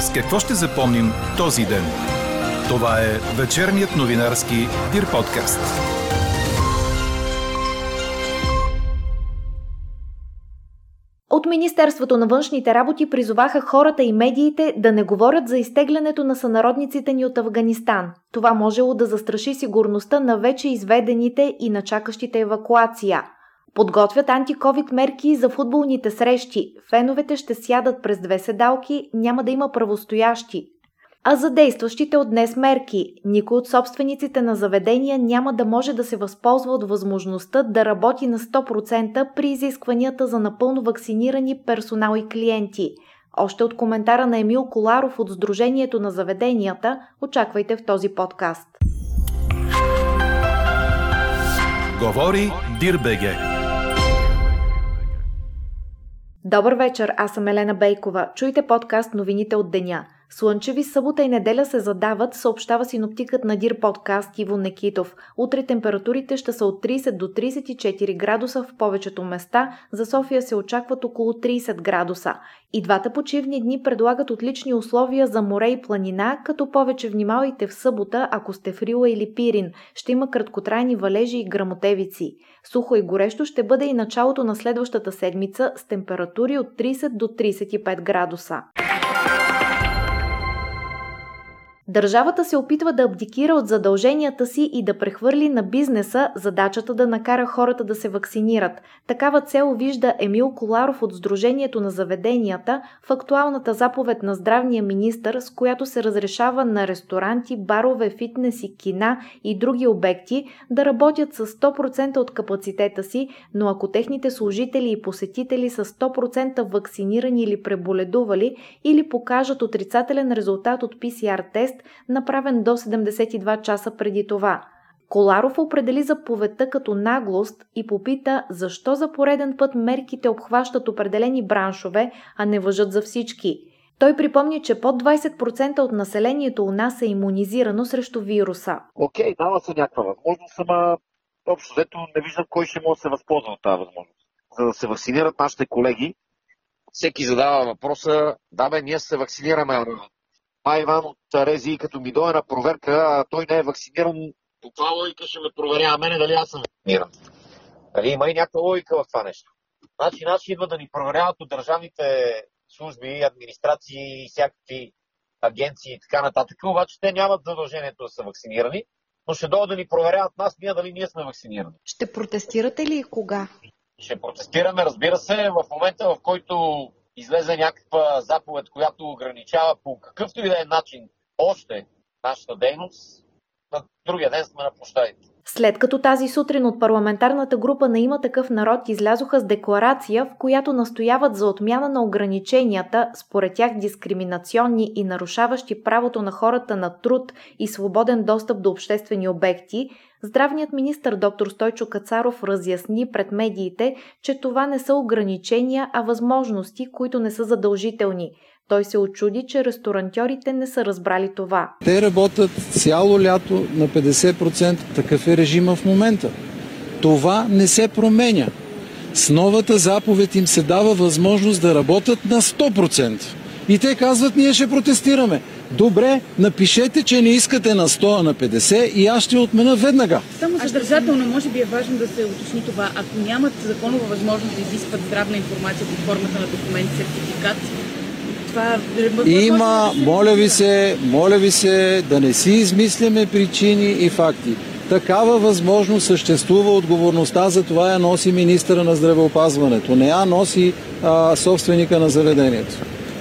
С какво ще запомним този ден? Това е вечерният новинарски Дир подкаст. От Министерството на външните работи призоваха хората и медиите да не говорят за изтеглянето на сънародниците ни от Афганистан. Това можело да застраши сигурността на вече изведените и на чакащите евакуация – Подготвят антиковид мерки за футболните срещи. Феновете ще сядат през две седалки, няма да има правостоящи. А за действащите от днес мерки, никой от собствениците на заведения няма да може да се възползва от възможността да работи на 100% при изискванията за напълно вакцинирани персонал и клиенти. Още от коментара на Емил Коларов от Сдружението на заведенията очаквайте в този подкаст. Говори Дирбеге. Добър вечер, аз съм Елена Бейкова. Чуйте подкаст новините от деня – Слънчеви събота и неделя се задават, съобщава синоптикът на Дир подкаст Иво Некитов. Утре температурите ще са от 30 до 34 градуса в повечето места, за София се очакват около 30 градуса. И двата почивни дни предлагат отлични условия за море и планина, като повече внимавайте в събота, ако сте в Рила или Пирин. Ще има краткотрайни валежи и грамотевици. Сухо и горещо ще бъде и началото на следващата седмица с температури от 30 до 35 градуса. Държавата се опитва да абдикира от задълженията си и да прехвърли на бизнеса задачата да накара хората да се вакцинират. Такава цел вижда Емил Коларов от Сдружението на заведенията в актуалната заповед на здравния министр, с която се разрешава на ресторанти, барове, фитнес и кина и други обекти да работят с 100% от капацитета си, но ако техните служители и посетители са 100% вакцинирани или преболедували или покажат отрицателен резултат от PCR тест, направен до 72 часа преди това. Коларов определи заповедта като наглост и попита защо за пореден път мерките обхващат определени браншове, а не въжат за всички. Той припомни, че под 20% от населението у нас е иммунизирано срещу вируса. Окей, okay, дава се някаква възможност, ама общо взето не виждам кой ще може да се възползва от тази възможност. За да се вакцинират нашите колеги, всеки задава въпроса, да бе, ние се вакцинираме, Май Иван от Рези, като ми дойде на проверка, а той не е вакциниран, по това логика ще ме проверява мене дали аз съм вакциниран. Нали, има и някаква логика в това нещо. Значи, наши идва да ни проверяват от държавните служби, администрации и всякакви агенции и така нататък, обаче те нямат задължението да са вакцинирани, но ще дойдат да ни проверяват нас, ние дали ние сме вакцинирани. Ще протестирате ли и кога? Ще протестираме, разбира се, в момента, в който излезе някаква заповед, която ограничава по какъвто и да е начин още нашата дейност, на другия ден сме на площадите. След като тази сутрин от парламентарната група на има такъв народ излязоха с декларация, в която настояват за отмяна на ограниченията, според тях дискриминационни и нарушаващи правото на хората на труд и свободен достъп до обществени обекти, здравният министр доктор Стойчо Кацаров разясни пред медиите, че това не са ограничения, а възможности, които не са задължителни. Той се очуди, че ресторантьорите не са разбрали това. Те работят цяло лято на 50%. Такъв е режима в момента. Това не се променя. С новата заповед им се дава възможност да работят на 100%. И те казват, ние ще протестираме. Добре, напишете, че не искате на 100, а на 50 и аз ще отмена веднага. Само съдържателно, може би е важно да се уточни това. Ако нямат законова възможност да изискват здравна информация под формата на документ, сертификат, това... Има, моля ви се, моля ви се да не си измисляме причини и факти. Такава възможност съществува отговорността, за това я носи министъра на здравеопазването. Не я носи а, собственика на заведението.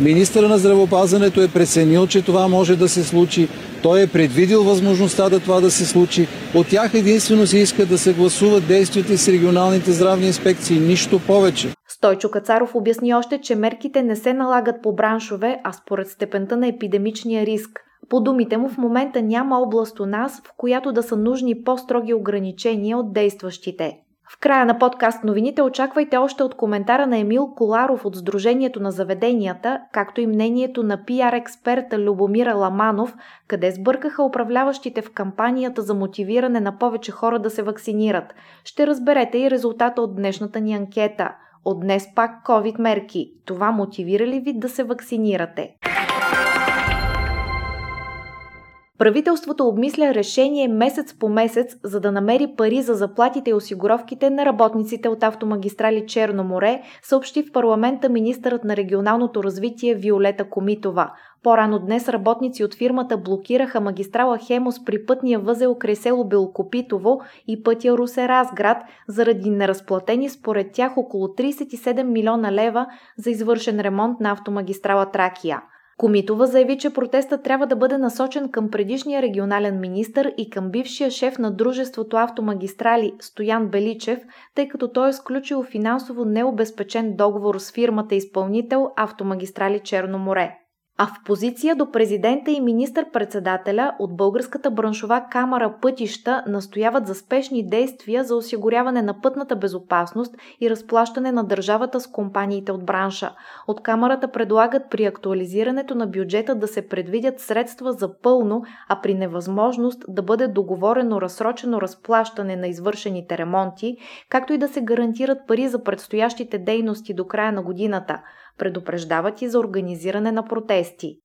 Министъра на здравеопазването е преценил, че това може да се случи. Той е предвидил възможността да това да се случи. От тях единствено се иска да съгласуват действията с регионалните здравни инспекции. Нищо повече. Стойчо Кацаров обясни още, че мерките не се налагат по браншове, а според степента на епидемичния риск. По думите му в момента няма област у нас, в която да са нужни по-строги ограничения от действащите. В края на подкаст новините очаквайте още от коментара на Емил Коларов от Сдружението на заведенията, както и мнението на пиар експерта Любомира Ламанов, къде сбъркаха управляващите в кампанията за мотивиране на повече хора да се вакцинират. Ще разберете и резултата от днешната ни анкета – от днес пак COVID мерки. Това мотивира ли ви да се вакцинирате? Правителството обмисля решение месец по месец, за да намери пари за заплатите и осигуровките на работниците от автомагистрали Черно море, съобщи в парламента министърът на регионалното развитие Виолета Комитова. По-рано днес работници от фирмата блокираха магистрала Хемос при пътния възел край село Белкопитово и пътя Русе-Разград заради неразплатени според тях около 37 милиона лева за извършен ремонт на автомагистрала Тракия. Комитова заяви, че протестът трябва да бъде насочен към предишния регионален министр и към бившия шеф на дружеството автомагистрали Стоян Беличев, тъй като той е сключил финансово необезпечен договор с фирмата изпълнител Автомагистрали Черно море. А в позиция до президента и министър-председателя от Българската браншова камера пътища настояват за спешни действия за осигуряване на пътната безопасност и разплащане на държавата с компаниите от бранша. От камерата предлагат при актуализирането на бюджета да се предвидят средства за пълно, а при невъзможност да бъде договорено разсрочено разплащане на извършените ремонти, както и да се гарантират пари за предстоящите дейности до края на годината – Предупреждават и за организиране на протести.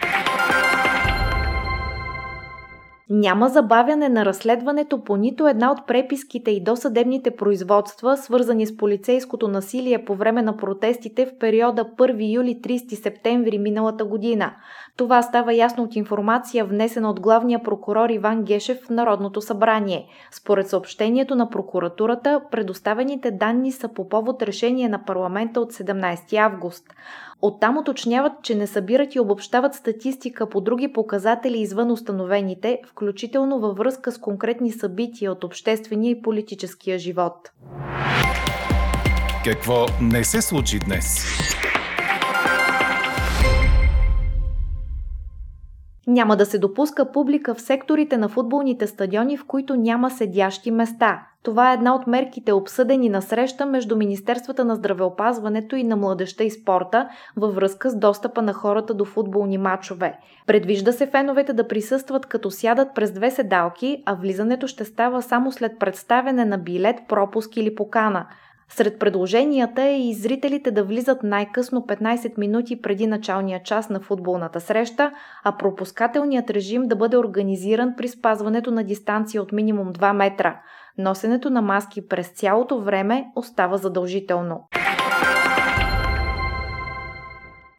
Няма забавяне на разследването по нито една от преписките и досъдебните производства, свързани с полицейското насилие по време на протестите в периода 1 юли 30 септември миналата година. Това става ясно от информация, внесена от главния прокурор Иван Гешев в Народното събрание. Според съобщението на прокуратурата, предоставените данни са по повод решение на парламента от 17 август. Оттам уточняват, че не събират и обобщават статистика по други показатели извън установените, включително във връзка с конкретни събития от обществения и политическия живот. Какво не се случи днес? Няма да се допуска публика в секторите на футболните стадиони, в които няма седящи места. Това е една от мерките обсъдени на среща между Министерствата на здравеопазването и на младеща и спорта във връзка с достъпа на хората до футболни матчове. Предвижда се феновете да присъстват като сядат през две седалки, а влизането ще става само след представяне на билет, пропуск или покана – сред предложенията е и зрителите да влизат най-късно 15 минути преди началния час на футболната среща, а пропускателният режим да бъде организиран при спазването на дистанция от минимум 2 метра. Носенето на маски през цялото време остава задължително.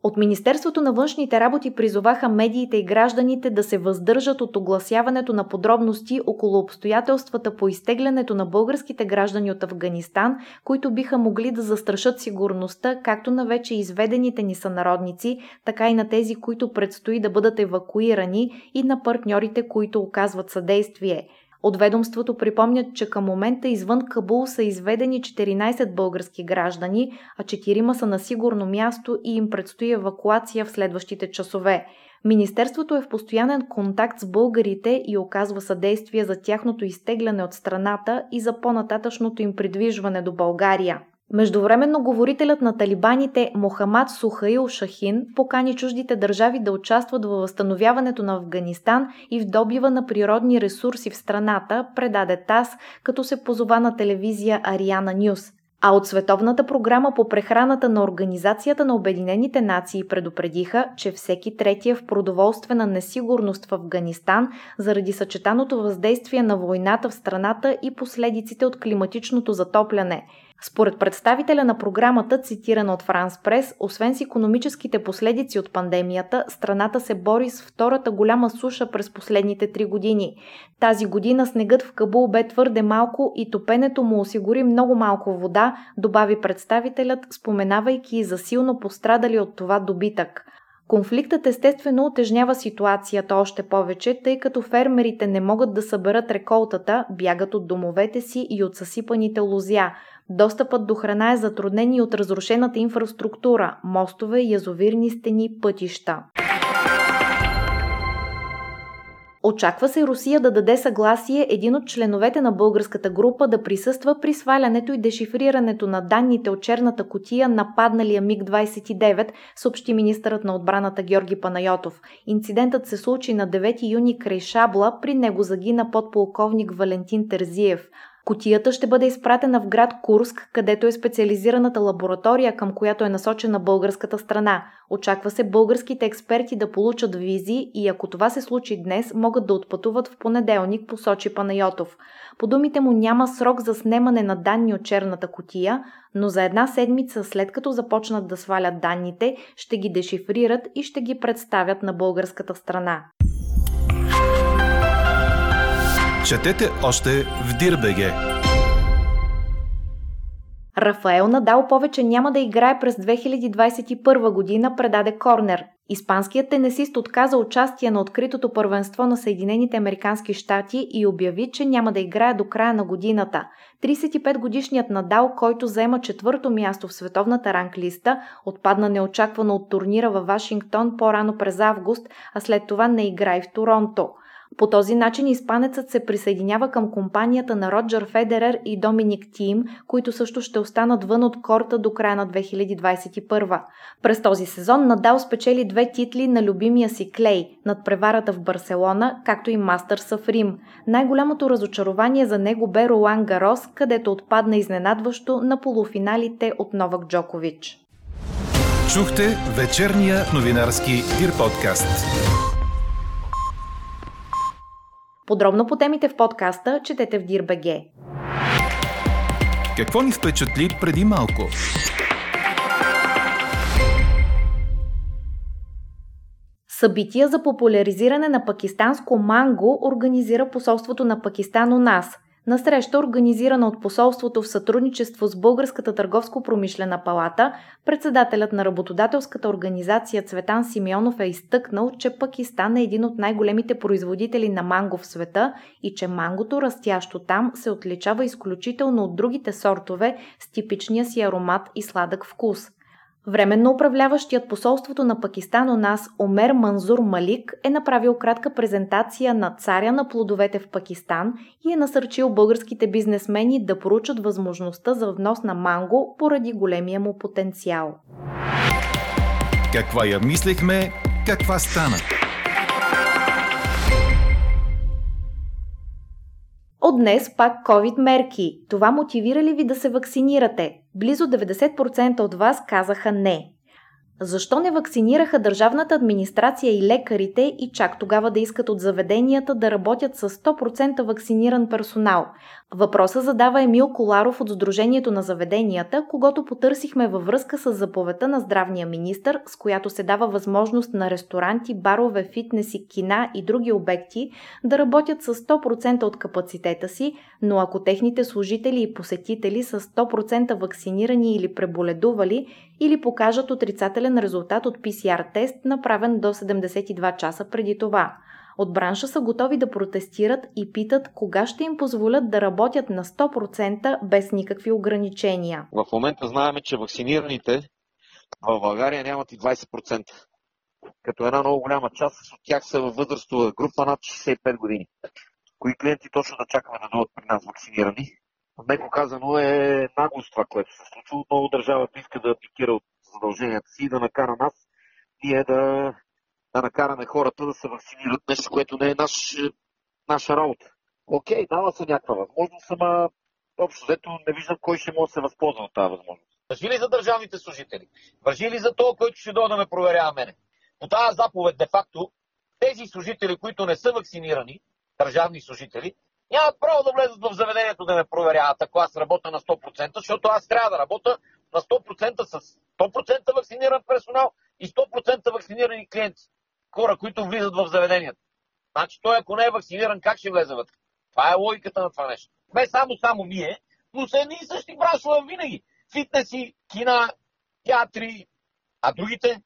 От Министерството на външните работи призоваха медиите и гражданите да се въздържат от огласяването на подробности около обстоятелствата по изтеглянето на българските граждани от Афганистан, които биха могли да застрашат сигурността както на вече изведените ни сънародници, така и на тези, които предстои да бъдат евакуирани и на партньорите, които оказват съдействие. От ведомството припомнят, че към момента извън Кабул са изведени 14 български граждани, а 4 са на сигурно място и им предстои евакуация в следващите часове. Министерството е в постоянен контакт с българите и оказва съдействие за тяхното изтегляне от страната и за по-нататъчното им придвижване до България. Междувременно говорителят на талибаните Мохамад Сухаил Шахин покани чуждите държави да участват във възстановяването на Афганистан и в добива на природни ресурси в страната, предаде ТАС, като се позова на телевизия Ариана Нюс. А от Световната програма по прехраната на Организацията на Обединените нации предупредиха, че всеки третия в продоволствена несигурност в Афганистан заради съчетаното въздействие на войната в страната и последиците от климатичното затопляне – според представителя на програмата, цитирана от Франс Прес, освен с економическите последици от пандемията, страната се бори с втората голяма суша през последните три години. Тази година снегът в Кабул бе твърде малко и топенето му осигури много малко вода, добави представителят, споменавайки за силно пострадали от това добитък. Конфликтът естествено отежнява ситуацията още повече, тъй като фермерите не могат да съберат реколтата, бягат от домовете си и от съсипаните лузя. Достъпът до храна е затруднен и от разрушената инфраструктура – мостове, язовирни стени, пътища. Очаква се Русия да даде съгласие един от членовете на българската група да присъства при свалянето и дешифрирането на данните от черната котия на падналия МиГ-29, съобщи министърът на отбраната Георги Панайотов. Инцидентът се случи на 9 юни край Шабла, при него загина подполковник Валентин Терзиев. Котията ще бъде изпратена в град Курск, където е специализираната лаборатория, към която е насочена българската страна. Очаква се българските експерти да получат визи и ако това се случи днес, могат да отпътуват в понеделник, посочи Панайотов. По думите му няма срок за снемане на данни от черната котия, но за една седмица след като започнат да свалят данните, ще ги дешифрират и ще ги представят на българската страна. Четете още в Дирбеге. Рафаел Надал повече няма да играе през 2021 година, предаде Корнер. Испанският тенесист отказа участие на откритото първенство на Съединените Американски щати и обяви, че няма да играе до края на годината. 35-годишният Надал, който заема четвърто място в световната ранглиста, отпадна неочаквано от турнира във Вашингтон по-рано през август, а след това не играе в Торонто. По този начин испанецът се присъединява към компанията на Роджер Федерер и Доминик Тим, които също ще останат вън от корта до края на 2021. През този сезон Надал спечели две титли на любимия си Клей над преварата в Барселона, както и Мастърса в Рим. Най-голямото разочарование за него бе Ролан Гарос, където отпадна изненадващо на полуфиналите от Новак Джокович. Чухте вечерния новинарски Дир подкаст. Подробно по темите в подкаста четете в Дирбеге. Какво ни впечатли преди малко? Събития за популяризиране на пакистанско манго организира посолството на Пакистан у нас – на среща, организирана от посолството в сътрудничество с Българската търговско-промишлена палата, председателят на работодателската организация Цветан Симеонов е изтъкнал, че Пакистан е един от най-големите производители на манго в света и че мангото, растящо там, се отличава изключително от другите сортове с типичния си аромат и сладък вкус – Временно управляващият посолството на Пакистан у нас Омер Манзур Малик е направил кратка презентация на царя на плодовете в Пакистан и е насърчил българските бизнесмени да поручат възможността за внос на манго поради големия му потенциал. Каква я мислехме, каква стана? От днес пак COVID мерки. Това мотивира ли ви да се вакцинирате? Близо 90% от вас казаха не. Защо не вакцинираха държавната администрация и лекарите и чак тогава да искат от заведенията да работят с 100% вакциниран персонал? Въпроса задава Емил Коларов от Сдружението на заведенията, когато потърсихме във връзка с заповедта на здравния министр, с която се дава възможност на ресторанти, барове, фитнеси, кина и други обекти да работят с 100% от капацитета си, но ако техните служители и посетители са 100% вакцинирани или преболедували, или покажат отрицателен резултат от PCR тест, направен до 72 часа преди това. От бранша са готови да протестират и питат кога ще им позволят да работят на 100% без никакви ограничения. В момента знаем, че вакцинираните в България нямат и 20%. Като една много голяма част от тях са във възрастова група над 65 години. Кои клиенти точно да чакаме да дойдат при нас вакцинирани? Меко казано е наглост това, което се случва. Отново държавата иска да апlikира от задълженията си и да накара нас ние да, да накараме хората да се вакцинират, нещо, което не е наш, наша работа. Окей, дава се някаква възможност, ама общо взето не виждам кой ще може да се възползва от тази възможност. Въжи ли за държавните служители? Въжи ли за това, който ще дойде да ме проверява мене? По тази заповед, де-факто, тези служители, които не са вакцинирани, държавни служители, нямат право да влезат в заведението да ме проверяват, ако аз работя на 100%, защото аз трябва да работя на 100% с 100% вакциниран персонал и 100% вакцинирани клиенти. Хора, които влизат в заведението. Значи той ако не е вакциниран, как ще влезе вътре? Това е логиката на това нещо. Не само само ние, но са едни и същи браншове винаги. Фитнеси, кина, театри, а другите?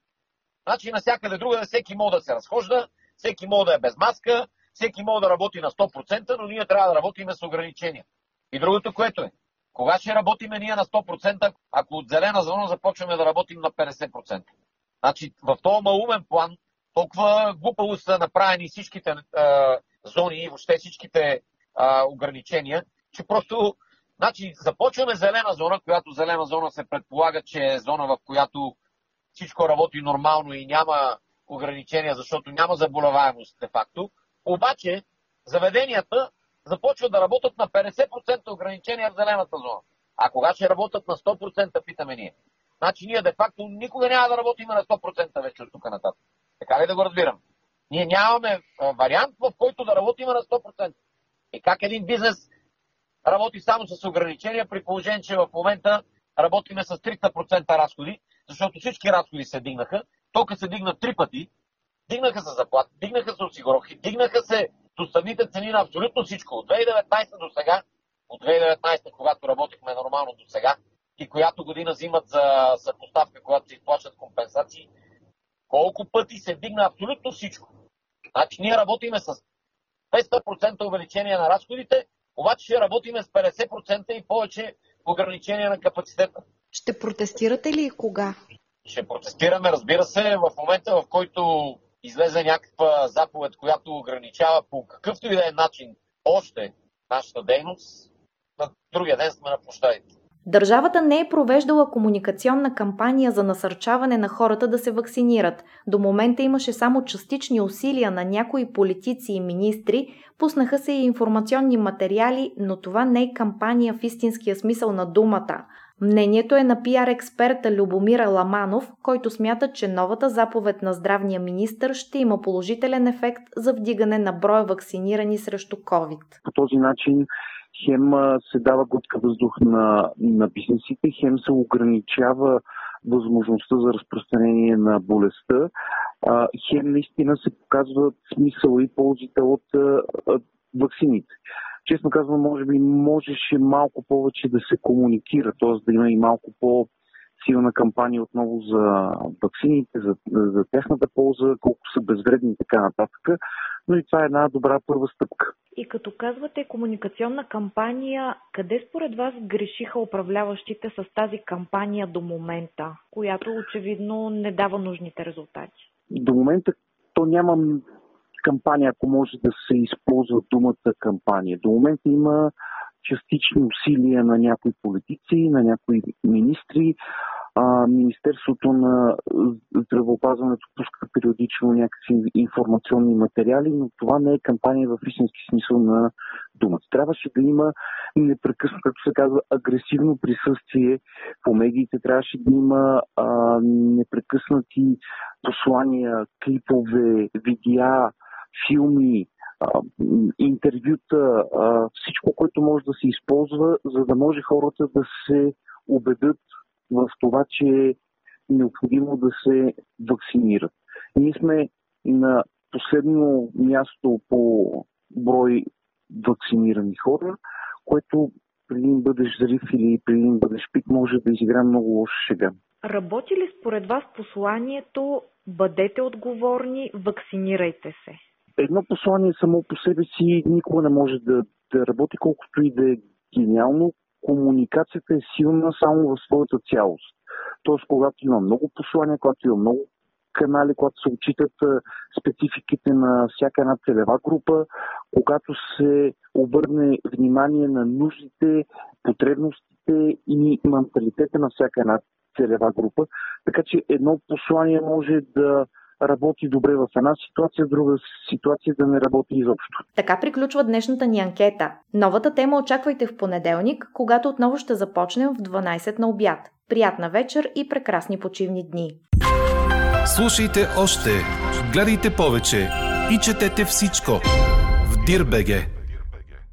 Значи навсякъде друга, всеки може да се разхожда, всеки може да е без маска, всеки може да работи на 100%, но ние трябва да работим с ограничения. И другото, което е, кога ще работиме ние на 100%, ако от зелена зона започваме да работим на 50%? Значи в този малумен план толкова глупаво са направени всичките а, зони и въобще всичките а, ограничения, че просто значи, започваме зелена зона, която зелена зона се предполага, че е зона, в която всичко работи нормално и няма ограничения, защото няма заболеваемост де факто. Обаче заведенията започват да работят на 50% ограничения в зелената зона. А кога ще работят на 100%, питаме ние. Значи ние де-факто никога няма да работим на 100% вече от тук нататък. Така ли да го разбирам? Ние нямаме вариант, в който да работим на 100%. И как един бизнес работи само с ограничения, при положение, че в момента работиме с 300% разходи, защото всички разходи се дигнаха. Тока се дигна три пъти, дигнаха се заплати, дигнаха се осигуровки, дигнаха се доставните цени на абсолютно всичко. От 2019 до сега, от 2019, когато работихме нормално до сега, и която година взимат за съпоставка, когато се изплащат компенсации, колко пъти се дигна абсолютно всичко. Значи ние работиме с 500% увеличение на разходите, обаче ще работиме с 50% и повече ограничение на капацитета. Ще протестирате ли и кога? Ще протестираме, разбира се, в момента, в който излезе някаква заповед, която ограничава по какъвто и да е начин още нашата дейност, на другия ден сме на площадите. Държавата не е провеждала комуникационна кампания за насърчаване на хората да се вакцинират. До момента имаше само частични усилия на някои политици и министри, пуснаха се и информационни материали, но това не е кампания в истинския смисъл на думата. Мнението е на пиар експерта Любомира Ламанов, който смята, че новата заповед на здравния министр ще има положителен ефект за вдигане на броя вакцинирани срещу COVID. По този начин хем се дава глътка въздух на, на бизнесите, хем се ограничава възможността за разпространение на болестта, хем наистина се показват смисъл и ползите от а, вакцините. Честно казвам, може би можеше малко повече да се комуникира, т.е. да има и малко по- силна кампания отново за вакцините, за, за тяхната полза, колко са безвредни и така нататък. Но и това е една добра първа стъпка. И като казвате комуникационна кампания, къде според вас грешиха управляващите с тази кампания до момента, която очевидно не дава нужните резултати? До момента то няма кампания, ако може да се използва думата кампания. До момента има частични усилия на някои политици, на някои министри, Министерството на здравеопазването пуска периодично някакви информационни материали, но това не е кампания в истински смисъл на думата. Трябваше да има непрекъснато, както се казва, агресивно присъствие по медиите. Трябваше да има непрекъснати послания, клипове, видеа, филми, интервюта, всичко, което може да се използва, за да може хората да се убедят в това, че е необходимо да се вакцинират. Ние сме на последно място по брой вакцинирани хора, което преди им бъдеш зрив или преди им бъдеш пик, може да изиграе много лоша шега. Работи ли според вас посланието бъдете отговорни, вакцинирайте се? Едно послание само по себе си никога не може да, да работи, колкото и да е гениално, комуникацията е силна само в своята цялост. Тоест, когато има много послания, когато има много канали, когато се отчитат спецификите на всяка една целева група, когато се обърне внимание на нуждите, потребностите и менталитета на всяка една целева група. Така че едно послание може да работи добре в една ситуация, в друга ситуация да не работи изобщо. Така приключва днешната ни анкета. Новата тема очаквайте в понеделник, когато отново ще започнем в 12 на обяд. Приятна вечер и прекрасни почивни дни. Слушайте още, гледайте повече и четете всичко в Дирбеге.